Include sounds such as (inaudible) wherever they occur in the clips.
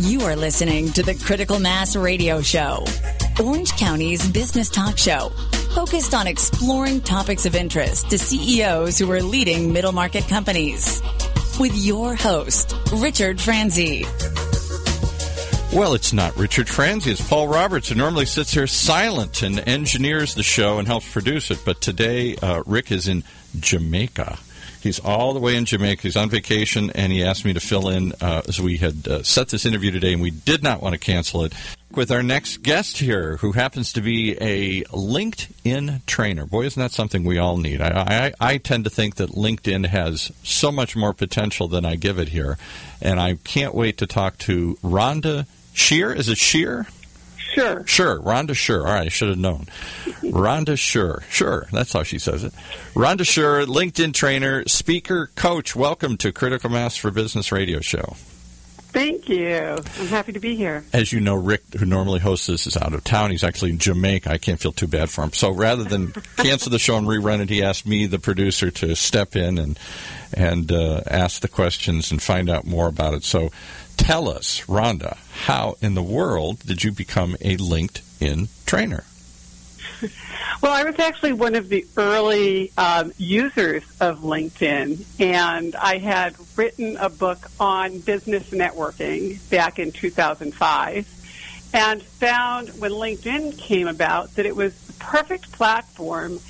You are listening to the Critical Mass Radio Show, Orange County's business talk show, focused on exploring topics of interest to CEOs who are leading middle market companies. With your host, Richard Franzi. Well, it's not Richard Franzi. It's Paul Roberts, who normally sits here silent and engineers the show and helps produce it. But today, uh, Rick is in Jamaica. He's all the way in Jamaica. He's on vacation, and he asked me to fill in uh, as we had uh, set this interview today, and we did not want to cancel it. With our next guest here, who happens to be a LinkedIn trainer. Boy, isn't that something we all need? I, I, I tend to think that LinkedIn has so much more potential than I give it here, and I can't wait to talk to Rhonda Shear. Is it Shear? Sure. Sure. Rhonda Sher. All right, I should have known. (laughs) Rhonda Sher. Sure. That's how she says it. Rhonda Sher, LinkedIn trainer, speaker, coach. Welcome to Critical Mass for Business Radio Show. Thank you. I'm happy to be here. As you know, Rick, who normally hosts this, is out of town. He's actually in Jamaica. I can't feel too bad for him. So rather than (laughs) cancel the show and rerun it, he asked me, the producer, to step in and and uh, ask the questions and find out more about it. So tell us, Rhonda, how in the world did you become a LinkedIn trainer? (laughs) Well, I was actually one of the early um, users of LinkedIn, and I had written a book on business networking back in 2005, and found when LinkedIn came about that it was the perfect platform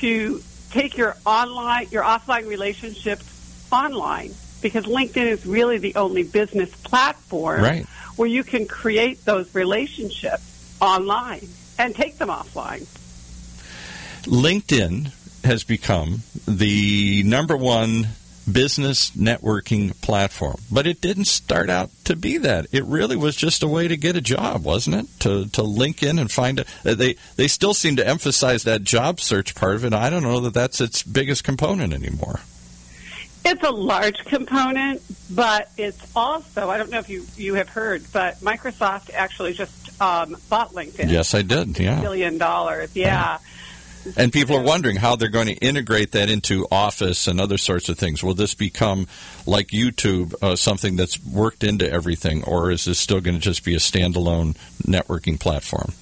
to take your online, your offline relationships online, because LinkedIn is really the only business platform Right. where you can create those relationships online and take them offline. LinkedIn has become the number one business networking platform. But it didn't start out to be that. It really was just a way to get a job, wasn't it? To to link in and find a they they still seem to emphasize that job search part of it. I don't know that that's its biggest component anymore. It's a large component, but it's also, I don't know if you, you have heard, but Microsoft actually just um, bought LinkedIn. Yes, I did. Yeah. Billion dollars. Yeah. And people are wondering how they're going to integrate that into Office and other sorts of things. Will this become like YouTube, uh, something that's worked into everything, or is this still going to just be a standalone networking platform?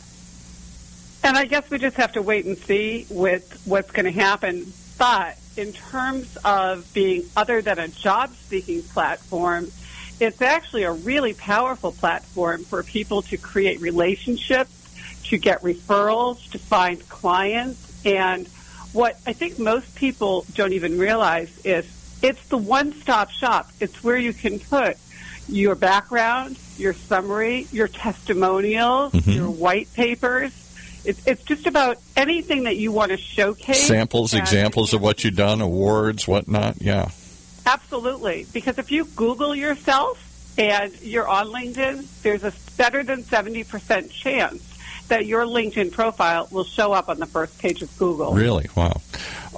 And I guess we just have to wait and see with what's going to happen. But in terms of being other than a job seeking platform, it's actually a really powerful platform for people to create relationships, to get referrals, to find clients. And what I think most people don't even realize is it's the one stop shop. It's where you can put your background, your summary, your testimonials, Mhm. your white papers. It's, it's just about anything that you want to showcase. Samples, and- examples of what you've done, awards, whatnot. Yeah. Absolutely. Because if you Google yourself and you're on LinkedIn, there's a better than 70% chance that your LinkedIn profile will show up on the first page of Google. Really? Wow.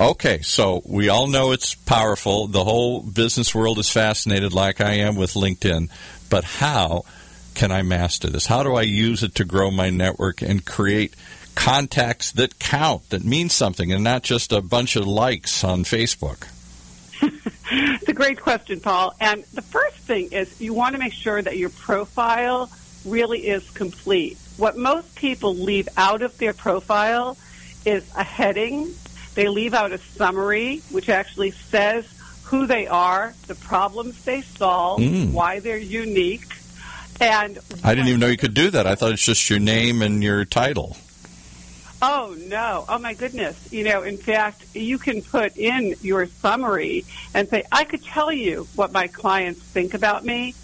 Okay, so we all know it's powerful. The whole business world is fascinated, like I am with LinkedIn. But how can I master this? How do I use it to grow my network and create contacts that count, that mean something, and not just a bunch of likes on Facebook? (laughs) It's a great question, Paul. And the first thing is you want to make sure that your profile really is complete. What most people leave out of their profile is a heading. They leave out a summary, which actually says who they are, the problems they solve, Mm. why they're unique, and I didn't even know you could do that. I thought it's just your name and your title. Oh no! Oh my goodness! You know, in fact, you can put in your summary and say, "I could tell you what my clients think about me,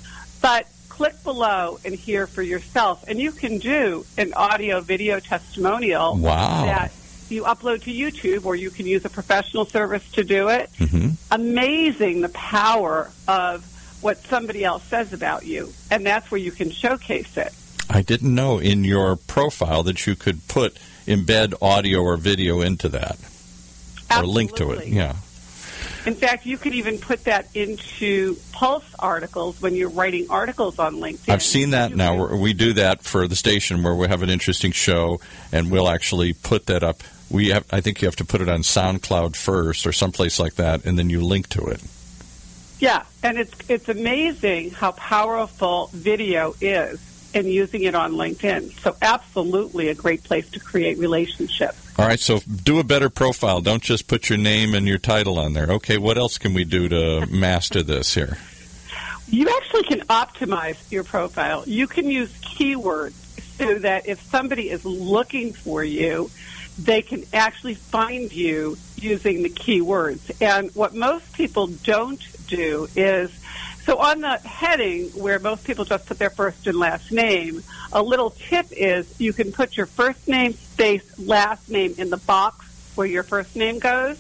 but click below and hear for yourself." And you can do an audio video testimonial Wow. that you upload to YouTube, or you can use a professional service to do it. hmm Amazing the power of what somebody else says about you, and that's where you can showcase it. I didn't know in your profile that you could put embed audio or video into that or link to it. Yeah. In fact, you could even put that into Pulse articles when you're writing articles on LinkedIn. I've seen that now. We're- We do that for the station where we have an interesting show, and we'll actually put that up. We have, I think you have to put it on SoundCloud first or someplace like that, and then you link to it. Yeah, And it's it's amazing how powerful video is and using it on LinkedIn. So absolutely a great place to create relationships. All right, so do a better profile. Don't just put your name and your title on there. Okay, what else can we do to (laughs) master this here? You actually can optimize your profile. You can use keywords so that if somebody is looking for you, they can actually find you using the keywords. And what most people don't do is so on the heading where most people just put their first and last name, a little tip is you can put your first name space last name in the box where your first name goes.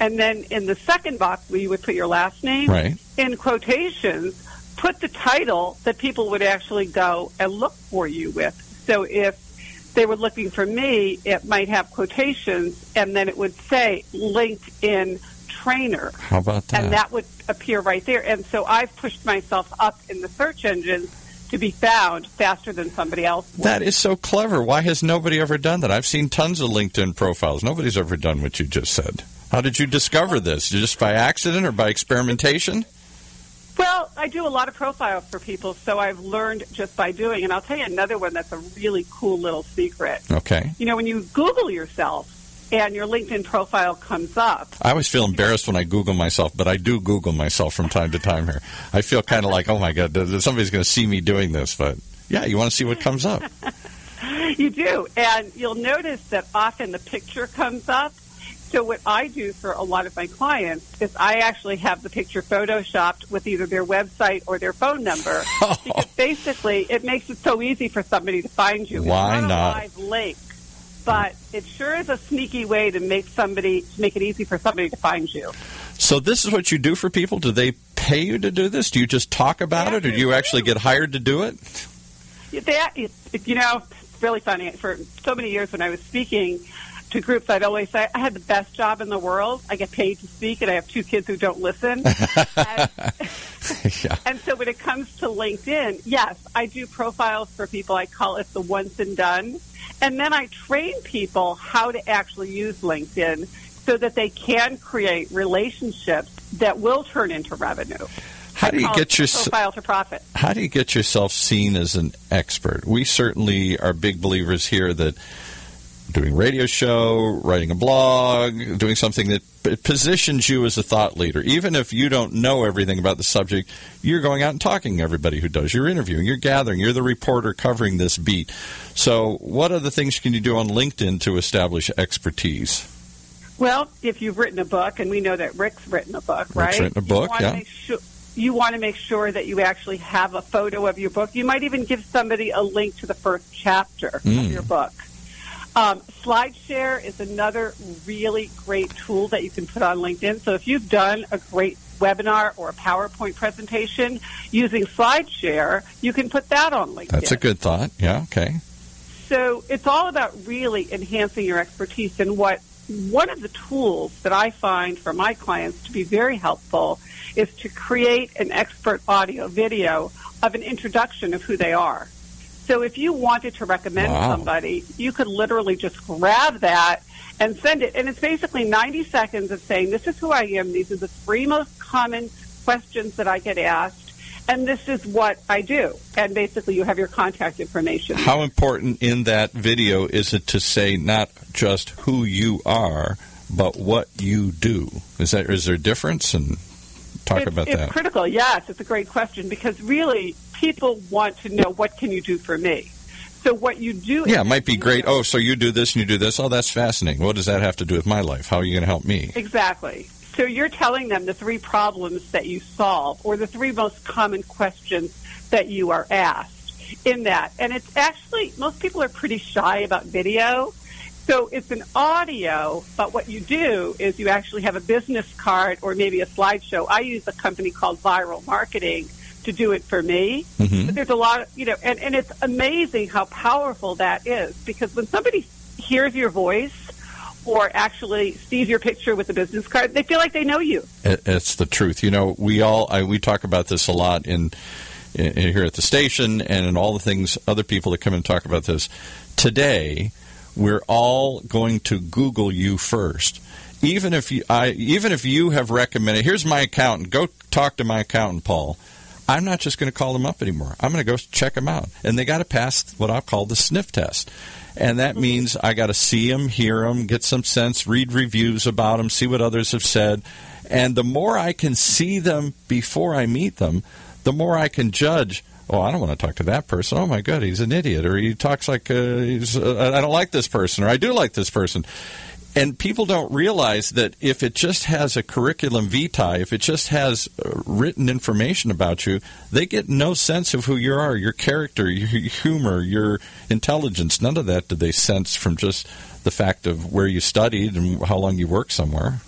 And then in the second box where you would put your last name, Right. in quotations, put the title that people would actually go and look for you with. So if they were looking for me, it might have quotations and then it would say LinkedIn trainer. How about that? And that would appear right there. And so I've pushed myself up in the search engines to be found faster than somebody else would. That is so clever. Why has nobody ever done that? I've seen tons of LinkedIn profiles. Nobody's ever done what you just said. How did you discover this? Just by accident or by experimentation? Well, I do a lot of profiles for people, so I've learned just by doing. And I'll tell you another one that's a really cool little secret. Okay. You know, when you Google yourself and your LinkedIn profile comes up, I always feel embarrassed when I Google myself, but I do Google myself from time to time here. I feel kind of like, oh my God, somebody's going to see me doing this. But yeah, you want to see what comes up. (laughs) you do. And you'll notice that often the picture comes up. So what I do for a lot of my clients is I actually have the picture photoshopped with either their website or their phone number. (laughs) Because basically it makes it so easy for somebody to find you. Why not? not? A live link, but it sure is a sneaky way to make somebody to make it easy for somebody to find you. So this is what you do for people? Do they pay you to do this? Do you just talk about They it, or do you actually get hired to do it? That you know, it's really funny. For so many years when I was speaking to groups, I'd always say I had the best job in the world. I get paid to speak, and I have two kids who don't listen. and, (laughs) yeah. (laughs) and so when it comes to LinkedIn, yes, I do profiles for people. I call it the once and done. And then I train people how to actually use LinkedIn so that they can create relationships that will turn into revenue. How do you get your profile to profit? how do you get yourself seen as an expert? We certainly are big believers here that doing radio show, writing a blog, doing something that positions you as a thought leader. Even if you don't know everything about the subject, you're going out and talking to everybody who does. You're interviewing, you're gathering, you're the reporter covering this beat. So, what other things can you do on LinkedIn to establish expertise? Well, if you've written a book, and we know that Rick's written a book, right? written a book, you want yeah. To make sure, you want to make sure that you actually have a photo of your book. You might even give somebody a link to the first chapter Mm. of your book. Um, SlideShare is another really great tool that you can put on LinkedIn. So if you've done a great webinar or a PowerPoint presentation using SlideShare, you can put that on LinkedIn. That's a good thought. Yeah, okay. So it's all about really enhancing your expertise. And what one of the tools that I find for my clients to be very helpful is to create an expert audio video of an introduction of who they are. So if you wanted to recommend Wow. somebody, you could literally just grab that and send it. And it's basically 90 seconds of saying, this is who I am. These are the three most common questions that I get asked. And this is what I do. And basically you have your contact information. How important in that video is it to say not just who you are, but what you do? Is that is there a difference? And talk it's, about it's that. critical. Yes, it's a great question because really people want to know what can you do for me. So what you do? yeah, it might be great. Oh, so you do this and you do this. Oh, that's fascinating. What does that have to do with my life? How are you going to help me? Exactly. So you're telling them the three problems that you solve, or the three most common questions that you are asked in that. And it's actually most people are pretty shy about video. So it's an audio, but what you do is you actually have a business card or maybe a slideshow. I use a company called Viral Marketing to do it for me. Mhm. But there's a lot of, you know, and, and it's amazing how powerful that is because when somebody hears your voice or actually sees your picture with a business card, they feel like they know you. It's the truth. You know, we all I, we talk about this a lot in, in here at the station and in all the things other people that come and talk about this. Today, we're all going to Google you first. even if you, I, even if you have recommended, here's my accountant. Go talk to my accountant, Paul. I'm not just going to call them up anymore. I'm going to go check them out, and they got to pass what I'll call the sniff test. And that mm-hmm. means I got to see them, hear them, get some sense, read reviews about them, see what others have said. And the more I can see them before I meet them, the more I can judge. Oh, I don't want to talk to that person. Oh my God, he's an idiot, or he talks like uh, he's. Uh, I don't like this person, or I do like this person. And people don't realize that if it just has a curriculum vitae, if it just has uh, written information about you, they get no sense of who you are, your character, your humor, your intelligence. None of that do they sense from just the fact of where you studied and how long you worked somewhere.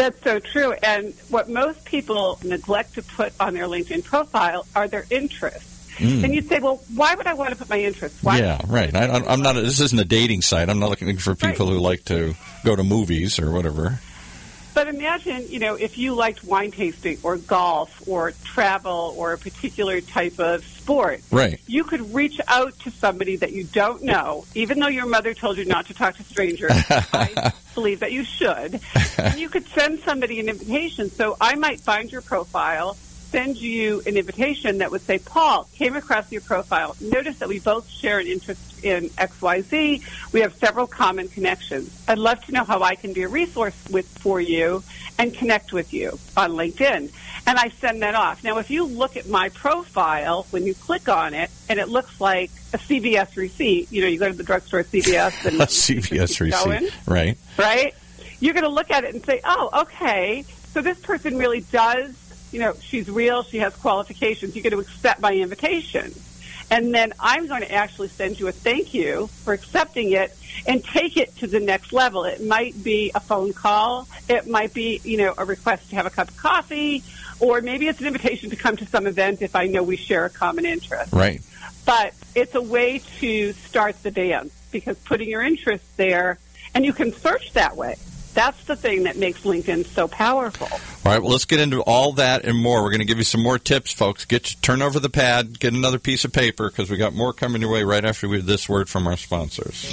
That's so true. And what most people neglect to put on their LinkedIn profile are their interests. Mm. And you'd say, well, why would I want to put my interests? Why yeah, right. I, am not. A, this isn't a dating site. I'm not looking for people right. who like to go to movies or whatever. But imagine, you know, if you liked wine tasting or golf or travel or a particular type of sport. Right. You could reach out to somebody that you don't know, even though your mother told you not to talk to strangers. (laughs) I believe that you should. (laughs) And you could send somebody an invitation. So I might find your profile send you an invitation that would say, Paul, came across your profile. Notice that we both share an interest in XYZ. We have several common connections. I'd love to know how I can be a resource with for you and connect with you on LinkedIn. And I send that off. Now, if you look at my profile, when you click on it, and it looks like a CVS receipt, you know, you go to the drugstore CVS (laughs) and a CVS receipt, going, right? Right. You're going to look at it and say, "Oh, okay, so this person really does you know, she's real, she has qualifications, you're going to accept my invitation. And then I'm going to actually send you a thank you for accepting it and take it to the next level. It might be a phone call. It might be, you know, a request to have a cup of coffee, or maybe it's an invitation to come to some event if I know we share a common interest. Right. But it's a way to start the dance because putting your interest there, and you can search that way. That's the thing that makes LinkedIn so powerful. All right, well, let's get into all that and more. We're going to give you some more tips, folks. Get turn over the pad, get another piece of paper because we got more coming your way right after we this word from our sponsors.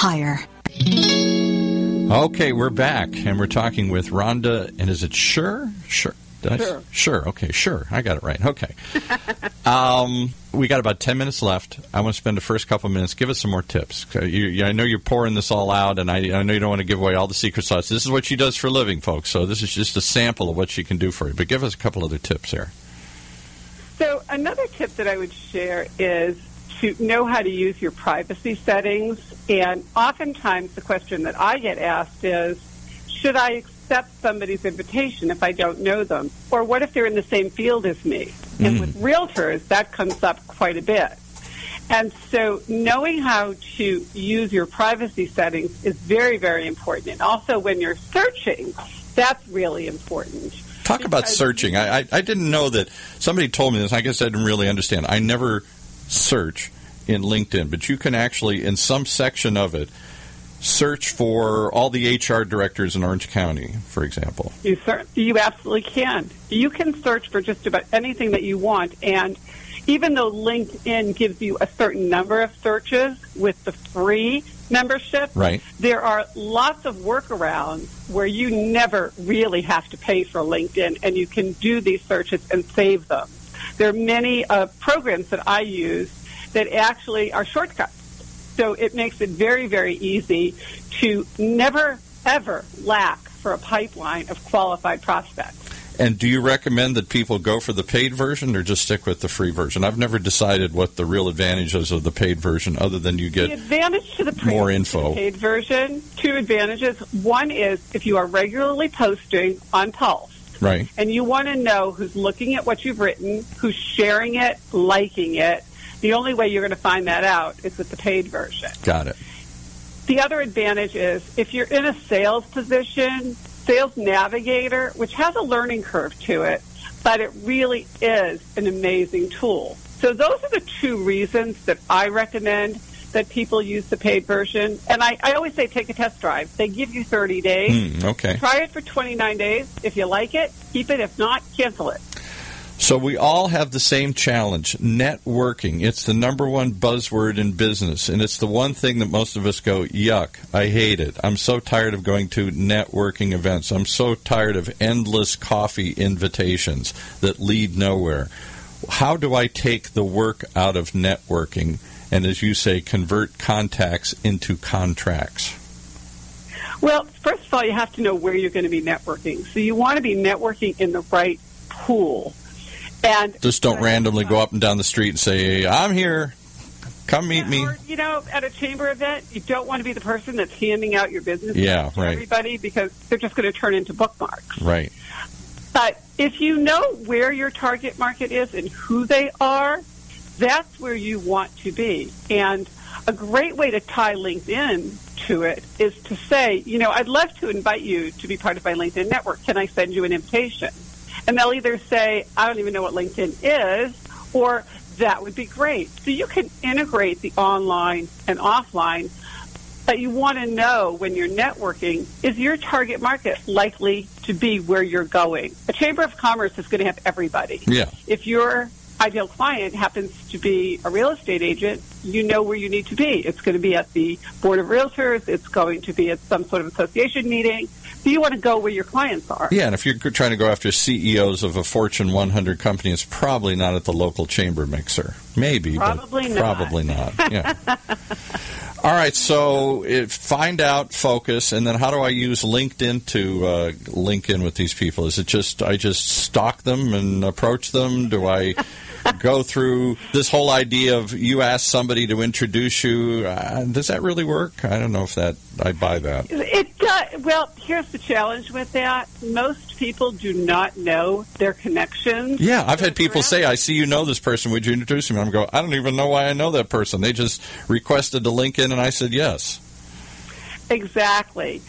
hire. Okay, we're back, and we're talking with Rhonda. And is it sure? Sure. sure. sure. Okay. Sure. I got it right. Okay. (laughs) um, we got about ten minutes left. I want to spend the first couple of minutes. Give us some more tips. You, I know you're pouring this all out, and I, I know you don't want to give away all the secret sauce. This is what she does for a living, folks. So this is just a sample of what she can do for you. But give us a couple other tips here. So another tip that I would share is to know how to use your privacy settings. And oftentimes the question that I get asked is, should I accept somebody's invitation if I don't know them? Or what if they're in the same field as me? Mm. And with realtors, that comes up quite a bit. And so knowing how to use your privacy settings is very, very important. And also when you're searching, that's really important. Talk about searching. I, I, I didn't know that somebody told me this. I guess I didn't really understand. I never search in LinkedIn, but you can actually, in some section of it, search for all the HR directors in Orange County, for example? You cer- you absolutely can. You can search for just about anything that you want, and even though LinkedIn gives you a certain number of searches with the free membership, Right. there are lots of workarounds where you never really have to pay for LinkedIn, and you can do these searches and save them. There are many uh, programs that I use that actually are shortcuts. So it makes it very, very easy to never, ever lack for a pipeline of qualified prospects. And do you recommend that people go for the paid version or just stick with the free version? I've never decided what the real advantage is of the paid version, other than you The get advantage to the pre- more to info. the paid version, two advantages. One is if you are regularly posting on Pulse right. and you want to know who's looking at what you've written, who's sharing it, liking it, the only way you're going to find that out is with the paid version. Got it. The other advantage is if you're in a sales position, Sales Navigator, which has a learning curve to it, but it really is an amazing tool. So those are the two reasons that I recommend that people use the paid version. And I, I always say take a test drive. They give you 30 days. Hmm, okay. Try it for 29 days. If you like it, keep it. If not, cancel it. So we all have the same challenge networking. It's the number one buzzword in business, and it's the one thing that most of us go, yuck, I hate it. I'm so tired of going to networking events. I'm so tired of endless coffee invitations that lead nowhere. How do I take the work out of networking and, as you say, convert contacts into contracts? Well, first of all, you have to know where you're going to be networking. So you want to be networking in the right pool. And Just don't randomly go up and down the street and say, I'm here. Come meet me. Or, you know, at a chamber event, you don't want to be the person that's handing out your business Yeah, to right. everybody because they're just going to turn into bookmarks. Right. But if you know where your target market is and who they are, that's where you want to be. And a great way to tie LinkedIn to it is to say, you know, I'd love to invite you to be part of my LinkedIn network. Can I send you an invitation? And they'll either say, I don't even know what LinkedIn is, or that would be great. So you can integrate the online and offline, but you want to know when you're networking, is your target market likely to be where you're going? A Chamber of Commerce is going to have everybody. Yeah. If your ideal client happens to be a real estate agent, you know where you need to be. It's going to be at the Board of Realtors, it's going to be at some sort of association meeting. So you want to go where your clients are. Yeah, and if you're trying to go after CEOs of a Fortune 100 company, it's probably not at the local chamber mixer. Maybe, Probably but not. probably not. Yeah. (laughs) All right, so it, find out, focus, and then how do I use LinkedIn to uh, link in with these people? Is it just I just stalk them and approach them? Do I go through this whole idea of you ask somebody to introduce you? Uh, does that really work? I don't know if that I buy that. It does. Well, here's the challenge with that. Most people do not know their connections. Yeah, I've had people say, "I see you know this person. Would you introduce me?" I'm go, "I don't even know why I know that person. They just requested to link in, and I said yes." Exactly.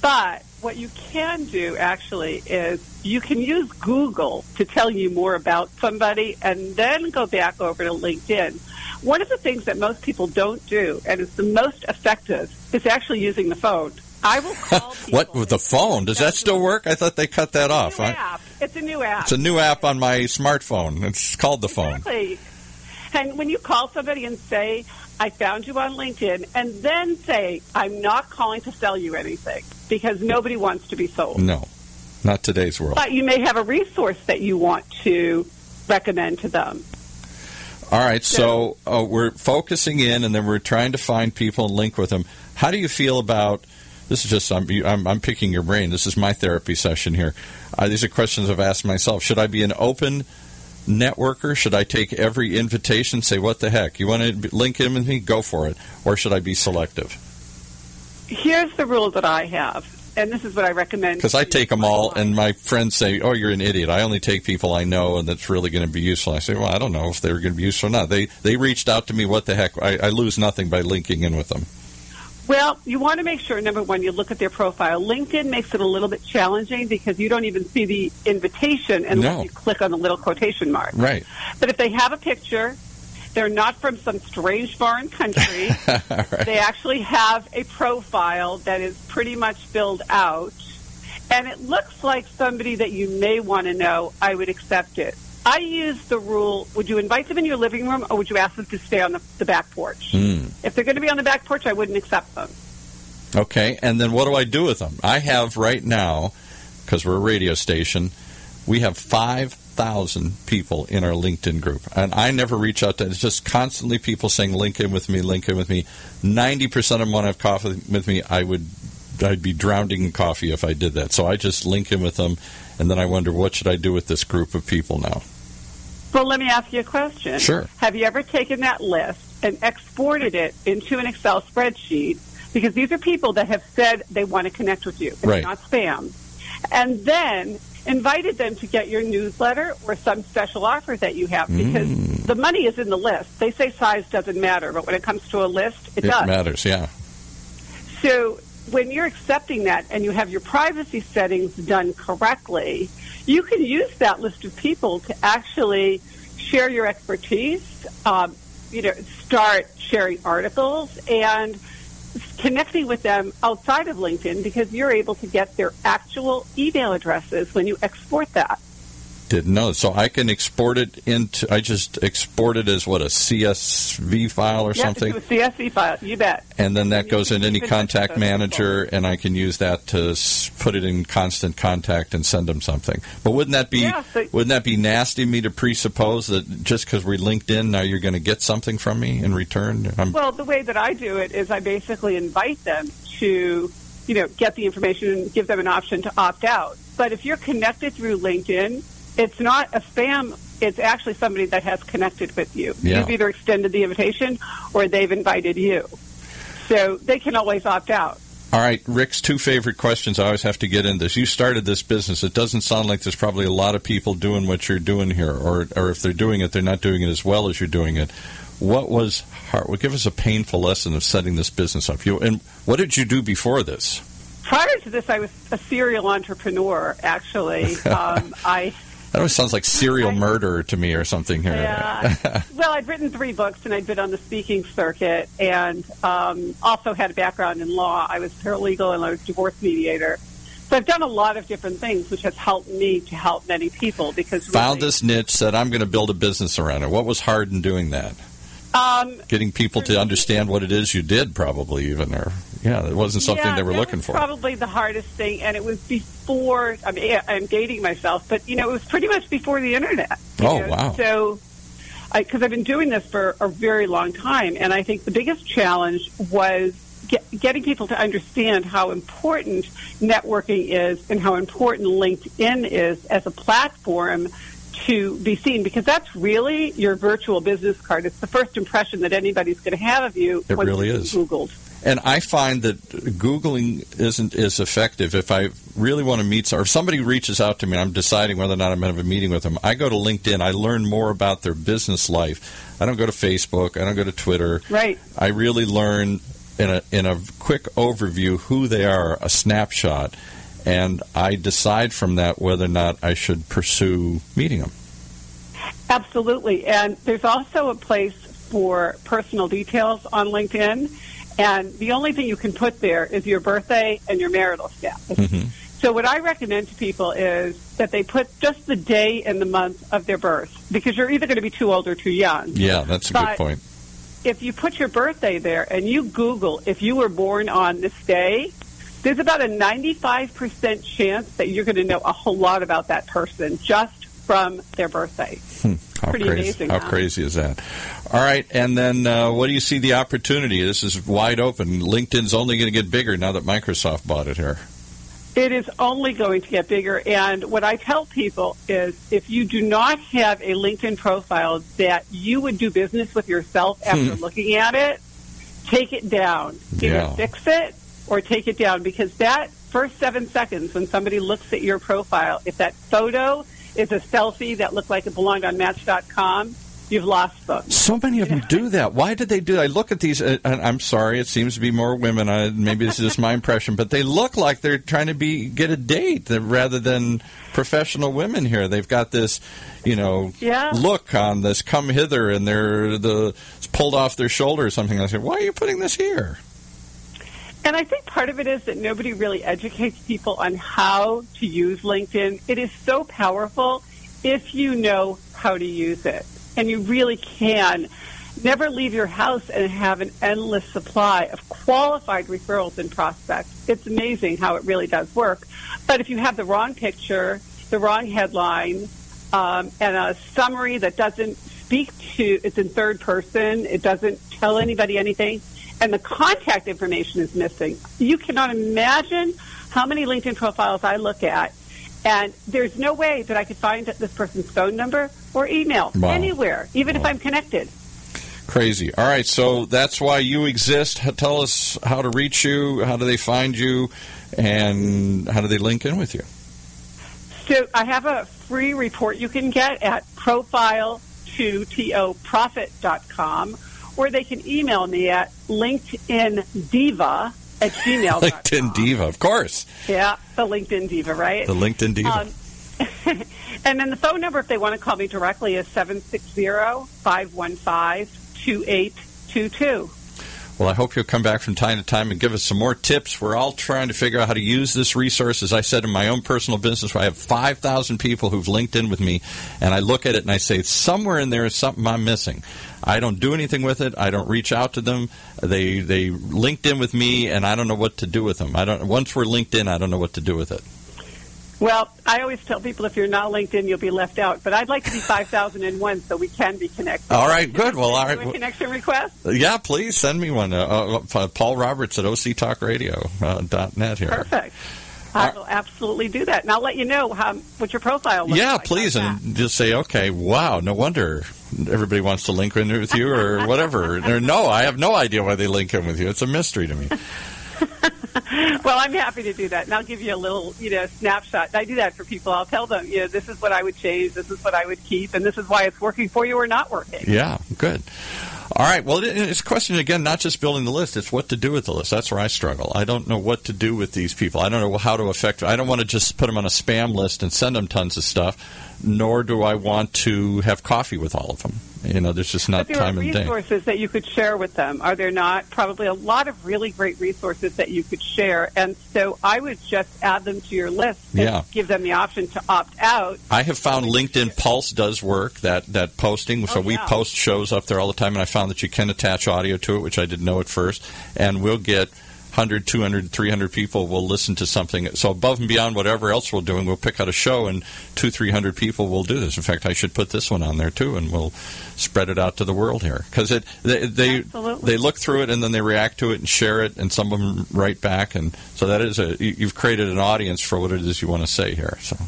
But what you can do actually is you can use Google to tell you more about somebody and then go back over to LinkedIn. One of the things that most people don't do, and is the most effective, is actually using the phone. I will (laughs) call people. What with the phone? Does that still work? I thought they cut that off. New app. It's a new app. It's a new app on my smartphone. It's called the phone. Exactly. And when you call somebody and say, I found you on LinkedIn, and then say, I'm not calling to sell you anything, because nobody wants to be sold. No, not today's world. But you may have a resource that you want to recommend to them. All right, so uh, we're focusing in, and then we're trying to find people and link with them. How do you feel about? This is just I'm, I'm, I'm picking your brain. This is my therapy session here. Uh, these are questions I've asked myself. Should I be an open networker? Should I take every invitation? Say what the heck? You want to link in with me? Go for it. Or should I be selective? Here's the rule that I have, and this is what I recommend. Because I take them all, and my friends say, "Oh, you're an idiot." I only take people I know, and that's really going to be useful. I say, "Well, I don't know if they're going to be useful or not." They they reached out to me. What the heck? I, I lose nothing by linking in with them. Well, you want to make sure, number one, you look at their profile. LinkedIn makes it a little bit challenging because you don't even see the invitation unless No. you click on the little quotation mark. Right. But if they have a picture They're not from some strange foreign country. (laughs) right. They actually have a profile that is pretty much filled out. And it looks like somebody that you may want to know. I would accept it. I use the rule would you invite them in your living room or would you ask them to stay on the, the back porch? Hmm. If they're going to be on the back porch, I wouldn't accept them. Okay, and then what do I do with them? I have right now, because we're a radio station, we have 5,000 people in our LinkedIn group. And I never reach out to It's just constantly people saying, link in with me, link in with me. 90% of them want to have coffee with me. I would. I'd be drowning in coffee if I did that. So I just link in with them, and then I wonder what should I do with this group of people now. Well, let me ask you a question. Sure. Have you ever taken that list and exported it into an Excel spreadsheet? Because these are people that have said they want to connect with you. It's Right. not spam. And then invited them to get your newsletter or some special offer that you have because Mm. the money is in the list. They say size doesn't matter, but when it comes to a list, it, It does. matters, yeah. So when you're accepting that and you have your privacy settings done correctly, you can use that list of people to actually share your expertise, um, you know, start sharing articles and connecting with them outside of LinkedIn because you're able to get their actual email addresses when you export that. Didn't know. So I can export it into. I just export it as what a CSV file or Yeah, something, it's a CSV file. You bet. and then that you goes in any keep in touch with contact manager, and I can use that to put it in constant contact and send them something. But wouldn't that be Yeah, so- wouldn't that be nasty of me to presuppose that just because we're linked in now you're going to get something from me in return? I'm, Well, the way that I do it is I basically invite them to, you know, get the information and give them an option to opt out. But if you're connected through LinkedIn, it's not a spam. It's actually somebody that has connected with you. Yeah. You've either extended the invitation or they've invited you. So they can always opt out. All right, Rick's two favorite questions. I always have to get in this. You started this business. It doesn't sound like there's probably a lot of people doing what you're doing here, or or if they're doing it, they're not doing it as well as you're doing it. What was hard? Well, give us a painful lesson of setting this business up. You and what did you do before this? Prior to this, I was a serial entrepreneur, actually. (laughs) Um, I That always sounds like serial murder to me, or something here. Yeah. (laughs) well, I'd written three books and I'd been on the speaking circuit and um, also had a background in law. I was paralegal and I was divorce mediator. So I've done a lot of different things, which has helped me to help many people because Found really, this niche, said I'm going to build a business around it. What was hard in doing that? Um, Getting people to understand what it is you did, probably even, or yeah, it wasn't something yeah, they were looking was for. Probably the hardest thing, and it was before. I mean, I'm dating myself, but you know, it was pretty much before the internet. Oh, know? wow. So, because I've been doing this for a very long time, and I think the biggest challenge was get, getting people to understand how important networking is and how important LinkedIn is as a platform to be seen because that's really your virtual business card. It's the first impression that anybody's going to have of you. It really is. Googled. And I find that Googling isn't as effective. If I really want to meet, or if somebody reaches out to me, and I'm deciding whether or not I'm going to have a meeting with them. I go to LinkedIn. I learn more about their business life. I don't go to Facebook. I don't go to Twitter. Right. I really learn in a in a quick overview who they are, a snapshot, and I decide from that whether or not I should pursue meeting them. Absolutely. And there's also a place for personal details on LinkedIn. And the only thing you can put there is your birthday and your marital status. Mhm. So what I recommend to people is that they put just the day and the month of their birth because you're either going to be too old or too young. Yeah, that's a good point. If you put your birthday there and you Google if you were born on this day, there's about a 95% chance that you're going to know a whole lot about that person just from their birthday. How Pretty crazy! amazing, How huh? crazy is that? All right, and then uh, what do you see the opportunity? This is wide open. LinkedIn's only going to get bigger now that Microsoft bought it here. It is only going to get bigger. And what I tell people is if you do not have a LinkedIn profile that you would do business with yourself after looking at it, take it down. Either Yeah. fix it or take it down because that first seven seconds when somebody looks at your profile, if that photo is a selfie that looked like it belonged on Match.com, you've lost them. So many of them (laughs) do that. Why did they do? I look at these, uh, and I'm sorry, it seems to be more women. I, maybe this is just my (laughs) impression, but they look like they're trying to be get a date rather than professional women here. They've got this, you know, Yeah. look on this come hither, and they're the it's pulled off their shoulder or something. I said, why are you putting this here? And I think part of it is that nobody really educates people on how to use LinkedIn. It is so powerful if you know how to use it. And you really can never leave your house and have an endless supply of qualified referrals and prospects. It's amazing how it really does work. But if you have the wrong picture, the wrong headline, um, and a summary that doesn't speak to, it's in third person, it doesn't tell anybody anything, and the contact information is missing. You cannot imagine how many LinkedIn profiles I look at, and there's no way that I could find this person's phone number or email Wow. anywhere, even if I'm connected. Crazy. All right, so that's why you exist. Tell us how to reach you. How do they find you, and how do they link in with you? So I have a free report you can get at profile2toprofit.com, or they can email me at linkedindiva at gmail.com. LinkedIn Diva, of course. Yeah, the LinkedIn diva, right? The LinkedIn Diva. Um, (laughs) and then the phone number, if they want to call me directly, is 760-515-2822. Well, I hope you'll come back from time to time and give us some more tips. We're all trying to figure out how to use this resource. As I said in my own personal business, I have 5,000 people who've linked in with me, and I look at it and I say, somewhere in there is something I'm missing. I don't do anything with it. I don't reach out to them. They they linked in with me, and I don't know what to do with them. I don't. Once we're linked in, I don't know what to do with it. Well, I always tell people if you're not LinkedIn, you'll be left out. But I'd like to be 5001 so we can be connected. All right, good. Well, all Do a connection request? Yeah, please send me one. Uh, uh, Paul Roberts at octalkradio.net uh, dot net here. Perfect. I will absolutely do that. And I'll let you know how, what your profile looks Yeah, like. please, How's that? and just say, okay, wow, no wonder everybody wants to link in with you or (laughs) whatever. or no, I have no idea why they link in with you. It's a mystery to me. (laughs) (laughs) Well, I'm happy to do that, and I'll give you a little, you know, snapshot. I do that for people. I'll tell them, you know, this is what I would change, this is what I would keep, and this is why it's working for you or not working. Yeah, good. All right. Well, it's a question again, not just building the list; it's what to do with the list. That's where I struggle. I don't know what to do with these people. I don't know how to affect. I don't want to just put them on a spam list and send them tons of stuff. Nor do I want to have coffee with all of them. You know, there's just not time are and day. resources that you could share with them, are there not? Probably a lot of really great resources that you could share, and so I would just add them to your list and Yeah. give them the option to opt out. I have found LinkedIn Pulse does work that that posting. So Oh, we post shows up there all the time, and I found that you can attach audio to it, which I didn't know at first, and we'll get 100, 200, 300 people will listen to something. So above and beyond whatever else we're doing, we'll pick out a show, and two, 300 people will do this. In fact, I should put this one on there too, and we'll spread it out to the world here because it they they, Absolutely. they look through it and then they react to it and share it, and some of them write back, and so that is a you- you've created an audience for what it is you want to say here. So.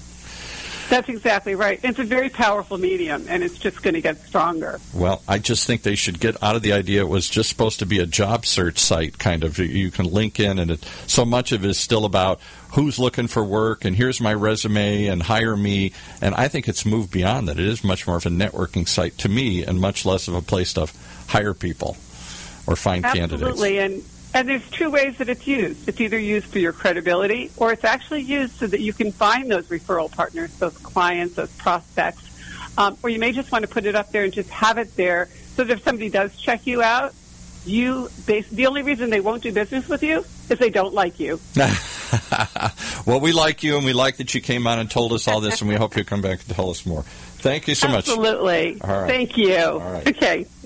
That's exactly right. It's a very powerful medium, and it's just going to get stronger. Well, I just think they should get out of the idea it was just supposed to be a job search site, kind of. You can link in, and it, so much of it is still about who's looking for work, and here's my resume, and hire me. And I think it's moved beyond that. It is much more of a networking site to me, and much less of a place to hire people or find candidates. Absolutely, and and there's two ways that it's used. It's either used for your credibility, or it's actually used so that you can find those referral partners, those clients, those prospects. Um, or you may just want to put it up there and just have it there, so that if somebody does check you out, you base, the only reason they won't do business with you is they don't like you. (laughs) well, we like you, and we like that you came on and told us all this, and we hope you come back and tell us more. Thank you so much. Absolutely. All right. Thank you. All right. Okay.